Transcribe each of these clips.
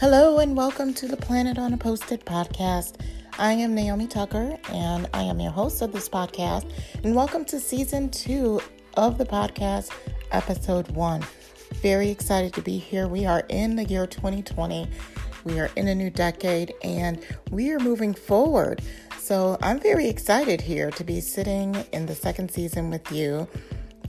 Hello, and welcome to the Planet on a Post-it podcast. I am Naomi Tucker, and I am your host of this podcast. And welcome to season two of the podcast, episode one. Very excited to be here. We are in the year 2020. We are in a new decade, and we are moving forward. So I'm very excited here to be sitting in the second season with you.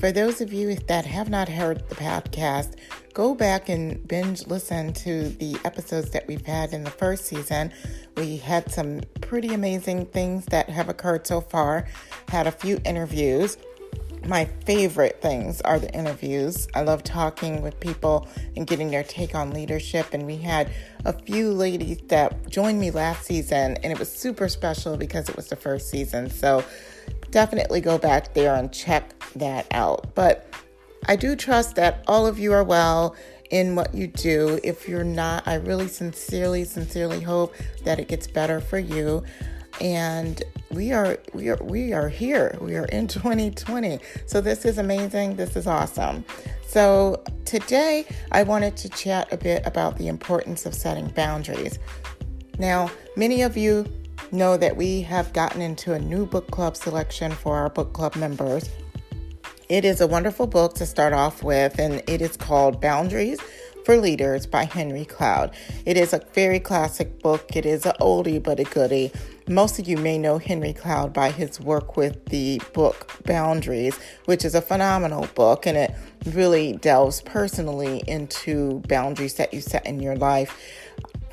For those of you that have not heard the podcast, go back and binge listen to the episodes that we've had in the first season. We had some pretty amazing things that have occurred so far, had a few interviews. My favorite things are the interviews. I love talking with people and getting their take on leadership. And we had a few ladies that joined me last season, and it was super special because it was the first season. So definitely go back there and check that out. But I do trust that all of you are well in what you do. If you're not, I really sincerely, sincerely hope that it gets better for you. And we are we are we are here. We are in 2020. So this is amazing. This is awesome. So today I wanted to chat a bit about the importance of setting boundaries. Now, many of you know that we have gotten into a new book club selection for our book club members. It is a wonderful book to start off with, and it is called Boundaries for Leaders by Henry Cloud. It is a very classic book. It is an oldie but a goodie. Most of you may know Henry Cloud by his work with the book Boundaries, which is a phenomenal book, and it really delves personally into boundaries that you set in your life.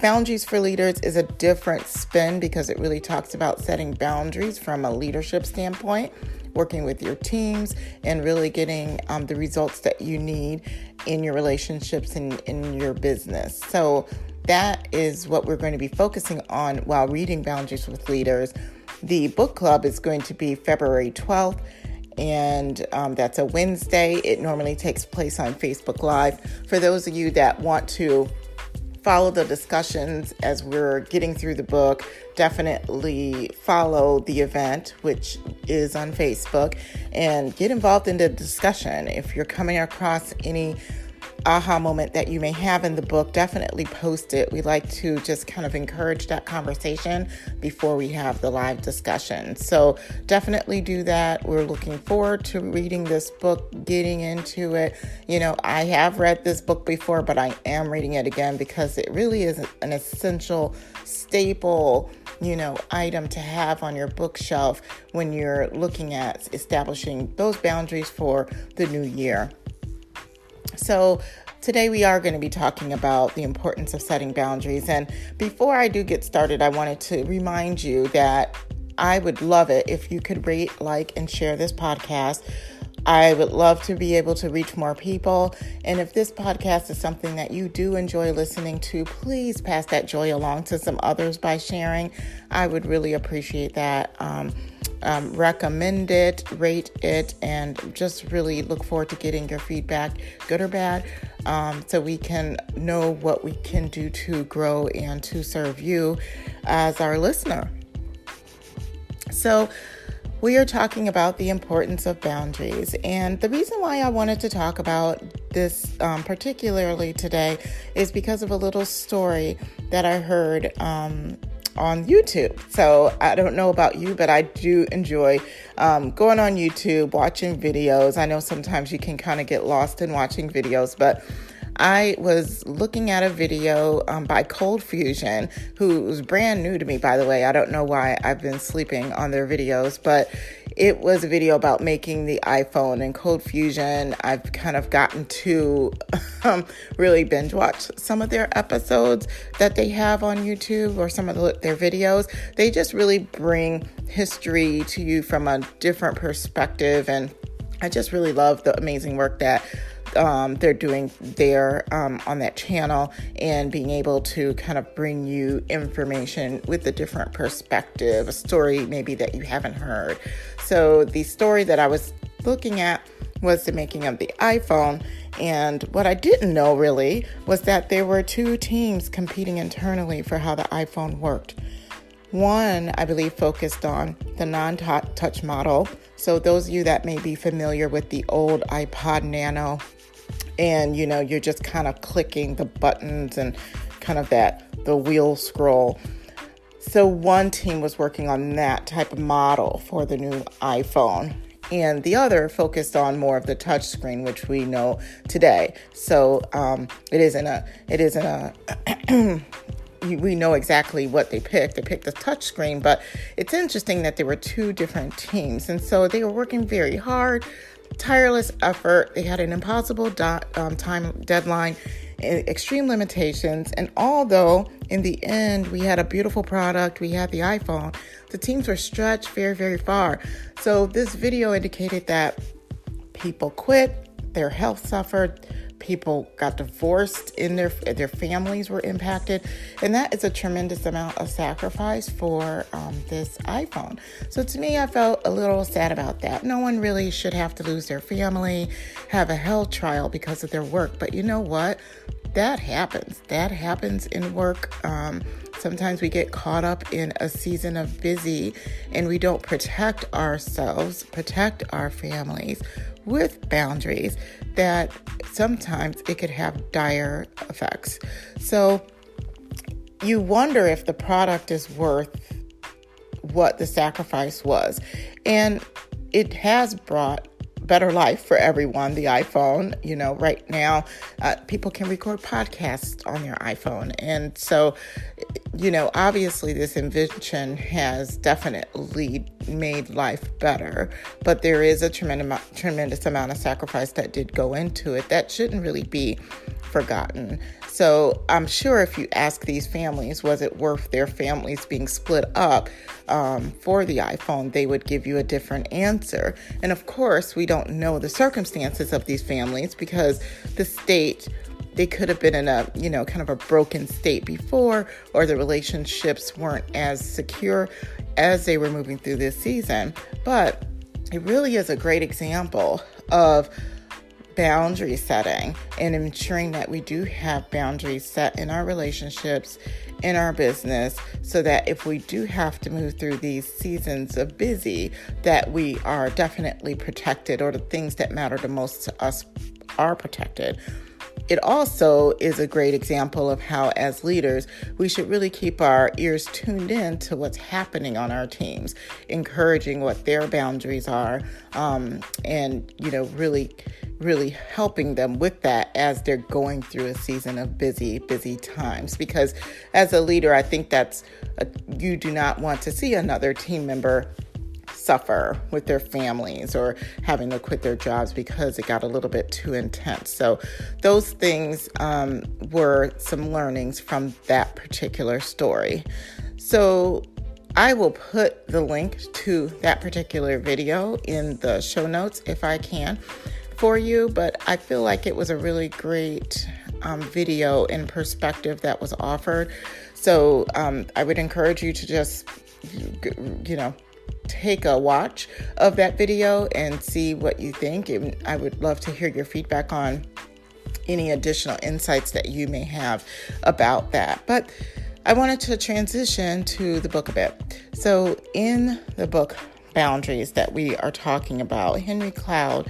Boundaries for Leaders is a different spin because it really talks about setting boundaries from a leadership standpoint working with your teams, and really getting um, the results that you need in your relationships and in your business. So, that is what we're going to be focusing on while reading Boundaries with Leaders. The book club is going to be February 12th and um, that's a Wednesday. It normally takes place on Facebook Live. For those of you that want to follow the discussions as we're getting through the book. Definitely follow the event, which is on Facebook, and get involved in the discussion. If you're coming across any aha moment that you may have in the book, definitely post it. We like to just kind of encourage that conversation before we have the live discussion. So definitely do that. We're looking forward to reading this book, getting into it. You know, I have read this book before, but I am reading it again because it really is an essential staple you know, item to have on your bookshelf when you're looking at establishing those boundaries for the new year. So, today we are going to be talking about the importance of setting boundaries. And before I do get started, I wanted to remind you that I would love it if you could rate, like, and share this podcast. I would love to be able to reach more people. And if this podcast is something that you do enjoy listening to, please pass that joy along to some others by sharing. I would really appreciate that. Um, um, recommend it, rate it, and just really look forward to getting your feedback, good or bad, um, so we can know what we can do to grow and to serve you as our listener. So, we are talking about the importance of boundaries. And the reason why I wanted to talk about this um, particularly today is because of a little story that I heard um, on YouTube. So I don't know about you, but I do enjoy um, going on YouTube, watching videos. I know sometimes you can kind of get lost in watching videos, but I was looking at a video um, by Cold Fusion, who was brand new to me, by the way. I don't know why I've been sleeping on their videos, but it was a video about making the iPhone and Cold Fusion. I've kind of gotten to um, really binge watch some of their episodes that they have on YouTube or some of the, their videos. They just really bring history to you from a different perspective. And I just really love the amazing work that um, they're doing there um, on that channel and being able to kind of bring you information with a different perspective, a story maybe that you haven't heard. So, the story that I was looking at was the making of the iPhone. And what I didn't know really was that there were two teams competing internally for how the iPhone worked. One, I believe, focused on the non touch model. So, those of you that may be familiar with the old iPod Nano and you know you're just kind of clicking the buttons and kind of that the wheel scroll so one team was working on that type of model for the new iphone and the other focused on more of the touch screen which we know today so um, it isn't a it isn't a we know exactly what they picked. They picked the touch screen, but it's interesting that there were two different teams. And so they were working very hard, tireless effort. They had an impossible do- um, time deadline, extreme limitations. And although in the end we had a beautiful product, we had the iPhone, the teams were stretched very, very far. So this video indicated that people quit, their health suffered people got divorced in their their families were impacted. And that is a tremendous amount of sacrifice for um, this iphone. So to me i felt a little sad about that. No one really should have to lose their family have a health trial because of their work. But you know what? That happens. That happens in work. Um, Sometimes we get caught up in a season of busy and we don't protect ourselves, protect our families with boundaries that sometimes it could have dire effects. So you wonder if the product is worth what the sacrifice was. And it has brought better life for everyone. The iPhone, you know, right now, uh, people can record podcasts on their iPhone. And so, you know, obviously, this invention has definitely made life better, but there is a tremendous, tremendous amount of sacrifice that did go into it that shouldn't really be forgotten. So I'm sure if you ask these families, was it worth their families being split up um, for the iPhone, they would give you a different answer. And of course, we don't know the circumstances of these families because the state they could have been in a you know kind of a broken state before or the relationships weren't as secure as they were moving through this season but it really is a great example of boundary setting and ensuring that we do have boundaries set in our relationships, in our business, so that if we do have to move through these seasons of busy, that we are definitely protected or the things that matter the most to us are protected. It also is a great example of how, as leaders, we should really keep our ears tuned in to what's happening on our teams, encouraging what their boundaries are, um, and you know, really really helping them with that as they're going through a season of busy, busy times. Because as a leader, I think that's a, you do not want to see another team member suffer with their families or having to quit their jobs because it got a little bit too intense. So, those things um, were some learnings from that particular story. So, I will put the link to that particular video in the show notes if I can for you, but I feel like it was a really great um, video and perspective that was offered. So um, I would encourage you to just, you know, take a watch of that video and see what you think. And I would love to hear your feedback on any additional insights that you may have about that. But I wanted to transition to the book a bit. So, in the book Boundaries that we are talking about, Henry Cloud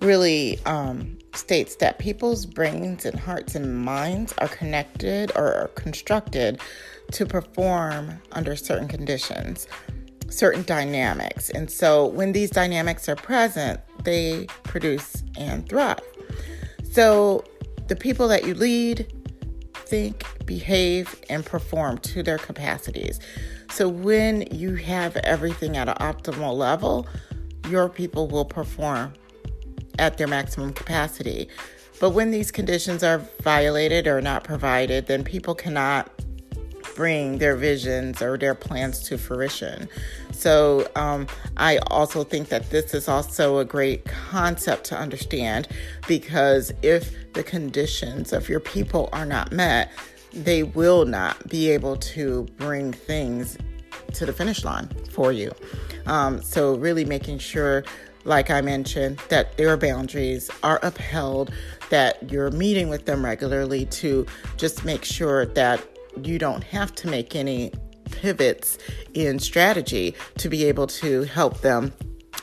really um, states that people's brains and hearts and minds are connected or are constructed to perform under certain conditions, certain dynamics. And so when these dynamics are present, they produce and thrive. So the people that you lead think, behave, and perform to their capacities. So when you have everything at an optimal level, your people will perform at their maximum capacity. But when these conditions are violated or not provided, then people cannot bring their visions or their plans to fruition. So, um, I also think that this is also a great concept to understand because if the conditions of your people are not met, they will not be able to bring things to the finish line for you. Um, so, really making sure like I mentioned, that their boundaries are upheld, that you're meeting with them regularly to just make sure that you don't have to make any pivots in strategy to be able to help them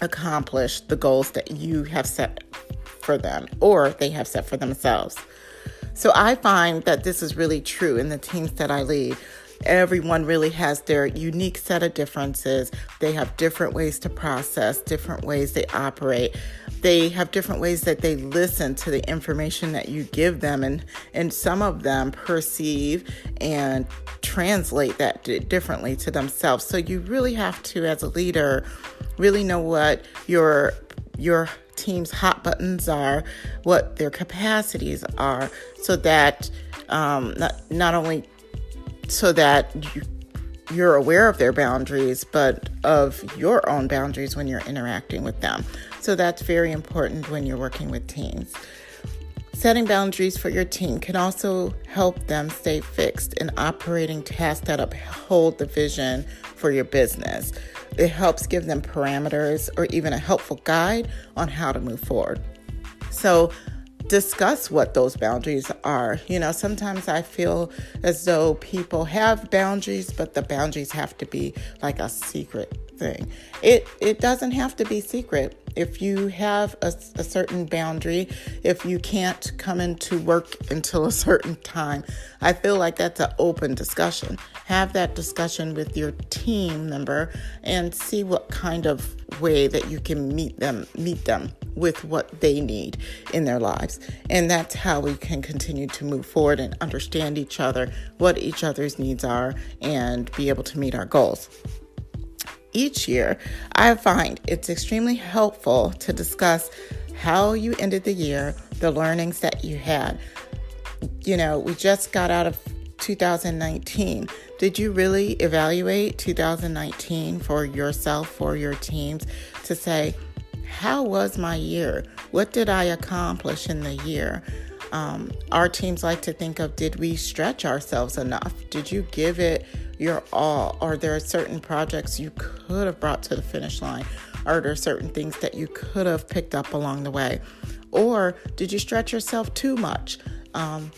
accomplish the goals that you have set for them or they have set for themselves. So I find that this is really true in the teams that I lead. Everyone really has their unique set of differences. They have different ways to process, different ways they operate. They have different ways that they listen to the information that you give them, and, and some of them perceive and translate that differently to themselves. So you really have to, as a leader, really know what your your team's hot buttons are, what their capacities are, so that um, not, not only so that you, you're aware of their boundaries, but of your own boundaries when you're interacting with them. So that's very important when you're working with teams. Setting boundaries for your team can also help them stay fixed in operating tasks that uphold the vision for your business. It helps give them parameters or even a helpful guide on how to move forward. So, discuss what those boundaries are. You know, sometimes I feel as though people have boundaries, but the boundaries have to be like a secret thing. It it doesn't have to be secret. If you have a, a certain boundary, if you can't come into work until a certain time, I feel like that's an open discussion. Have that discussion with your team member and see what kind of way that you can meet them meet them with what they need in their lives. And that's how we can continue to move forward and understand each other, what each other's needs are, and be able to meet our goals each year, I find it's extremely helpful to discuss how you ended the year, the learnings that you had. You know, we just got out of 2019. Did you really evaluate 2019 for yourself, for your teams, to say, how was my year? What did I accomplish in the year? Um, our teams like to think of did we stretch ourselves enough? Did you give it your all? Are there certain projects you could have brought to the finish line? Are there certain things that you could have picked up along the way? Or did you stretch yourself too much? Um,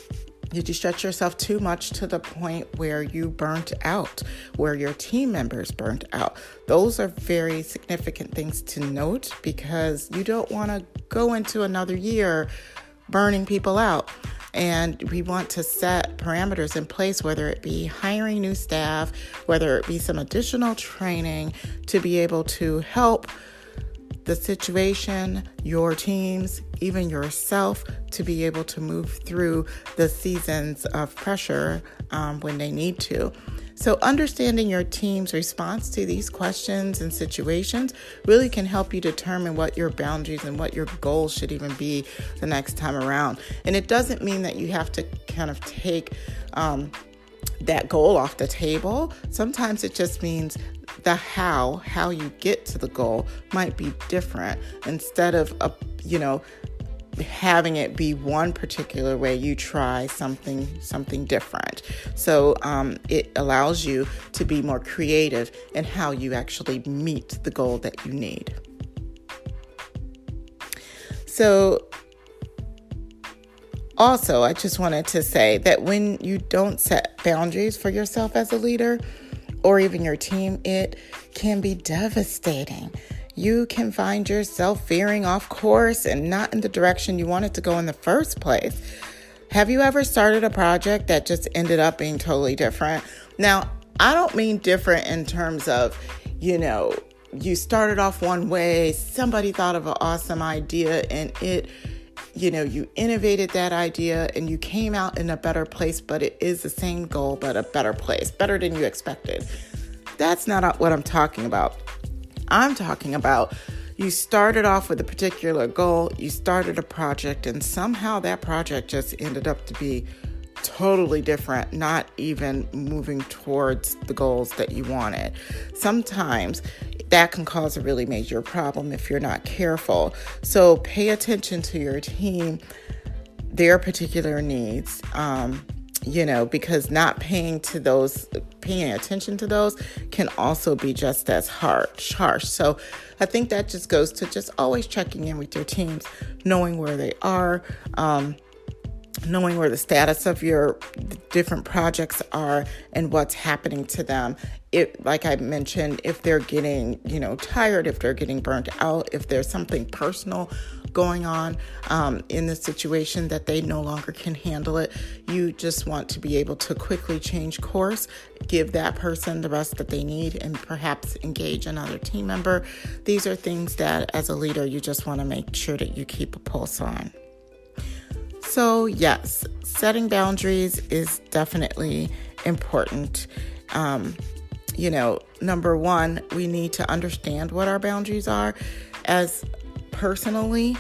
did you stretch yourself too much to the point where you burnt out, where your team members burnt out? Those are very significant things to note because you don't want to go into another year burning people out. And we want to set parameters in place, whether it be hiring new staff, whether it be some additional training to be able to help the situation, your teams, even yourself to be able to move through the seasons of pressure um, when they need to. So, understanding your team's response to these questions and situations really can help you determine what your boundaries and what your goals should even be the next time around. And it doesn't mean that you have to kind of take um, that goal off the table. Sometimes it just means the how, how you get to the goal might be different. Instead of a, you know, having it be one particular way you try something something different so um, it allows you to be more creative in how you actually meet the goal that you need so also i just wanted to say that when you don't set boundaries for yourself as a leader or even your team it can be devastating you can find yourself veering off course and not in the direction you wanted to go in the first place. Have you ever started a project that just ended up being totally different? Now, I don't mean different in terms of, you know, you started off one way, somebody thought of an awesome idea, and it, you know, you innovated that idea and you came out in a better place, but it is the same goal, but a better place, better than you expected. That's not what I'm talking about. I'm talking about you started off with a particular goal, you started a project, and somehow that project just ended up to be totally different, not even moving towards the goals that you wanted. Sometimes that can cause a really major problem if you're not careful. So pay attention to your team, their particular needs. Um, you know, because not paying to those, paying attention to those can also be just as harsh, harsh. So I think that just goes to just always checking in with your teams, knowing where they are, um, knowing where the status of your different projects are and what's happening to them it like i mentioned if they're getting you know tired if they're getting burnt out if there's something personal going on um, in the situation that they no longer can handle it. You just want to be able to quickly change course, give that person the rest that they need, and perhaps engage another team member. These are things that, as a leader, you just want to make sure that you keep a pulse on. So, yes, setting boundaries is definitely important. Um, you know, number one, we need to understand what our boundaries are as personally,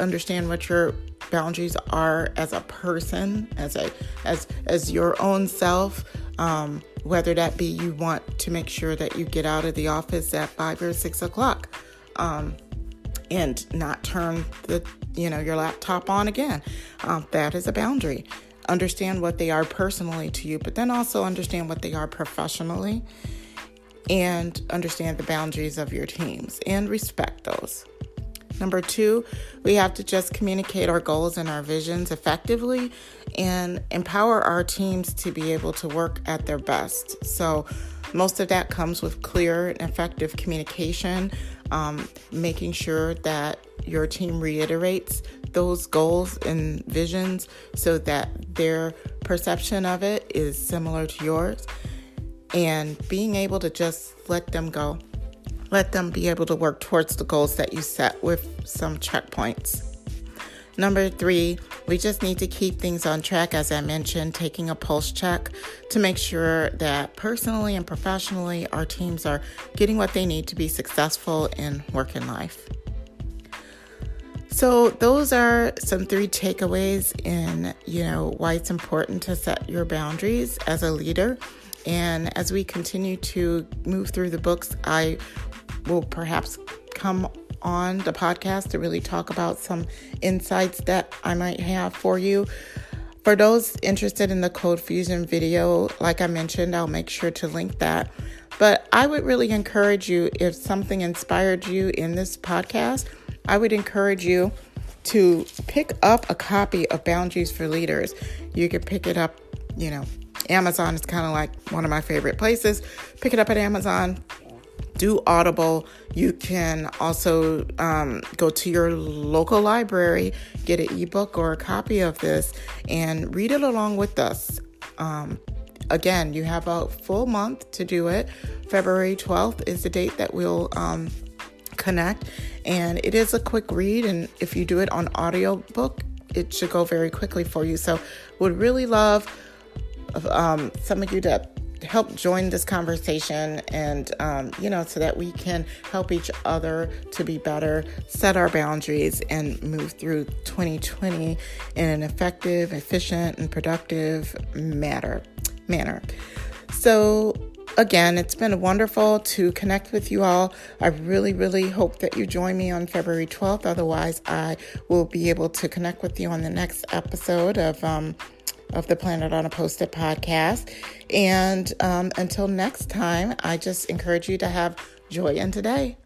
understand what your boundaries are as a person, as a as as your own self. Um, whether that be you want to make sure that you get out of the office at five or six o'clock, um, and not turn the you know your laptop on again. Um, that is a boundary understand what they are personally to you, but then also understand what they are professionally and understand the boundaries of your teams and respect those. Number two, we have to just communicate our goals and our visions effectively and empower our teams to be able to work at their best. So, most of that comes with clear and effective communication, um, making sure that your team reiterates those goals and visions so that their perception of it is similar to yours and being able to just let them go. Let them be able to work towards the goals that you set with some checkpoints. Number three, we just need to keep things on track, as I mentioned, taking a pulse check to make sure that personally and professionally our teams are getting what they need to be successful in work and life. So those are some three takeaways in, you know, why it's important to set your boundaries as a leader. And as we continue to move through the books, I will perhaps come on the podcast to really talk about some insights that I might have for you. For those interested in the Cold Fusion video, like I mentioned, I'll make sure to link that. But I would really encourage you if something inspired you in this podcast I would encourage you to pick up a copy of Boundaries for Leaders. You can pick it up, you know, Amazon is kind of like one of my favorite places. Pick it up at Amazon, do Audible. You can also um, go to your local library, get an ebook or a copy of this, and read it along with us. Um, again, you have a full month to do it. February 12th is the date that we'll um, connect and it is a quick read and if you do it on audiobook it should go very quickly for you so would really love um, some of you to help join this conversation and um, you know so that we can help each other to be better set our boundaries and move through 2020 in an effective efficient and productive manner manner so again, it's been wonderful to connect with you all. I really, really hope that you join me on February 12th. Otherwise, I will be able to connect with you on the next episode of. Um, of the Planet on a Post-it podcast. And um, until next time, I just encourage you to have joy in today.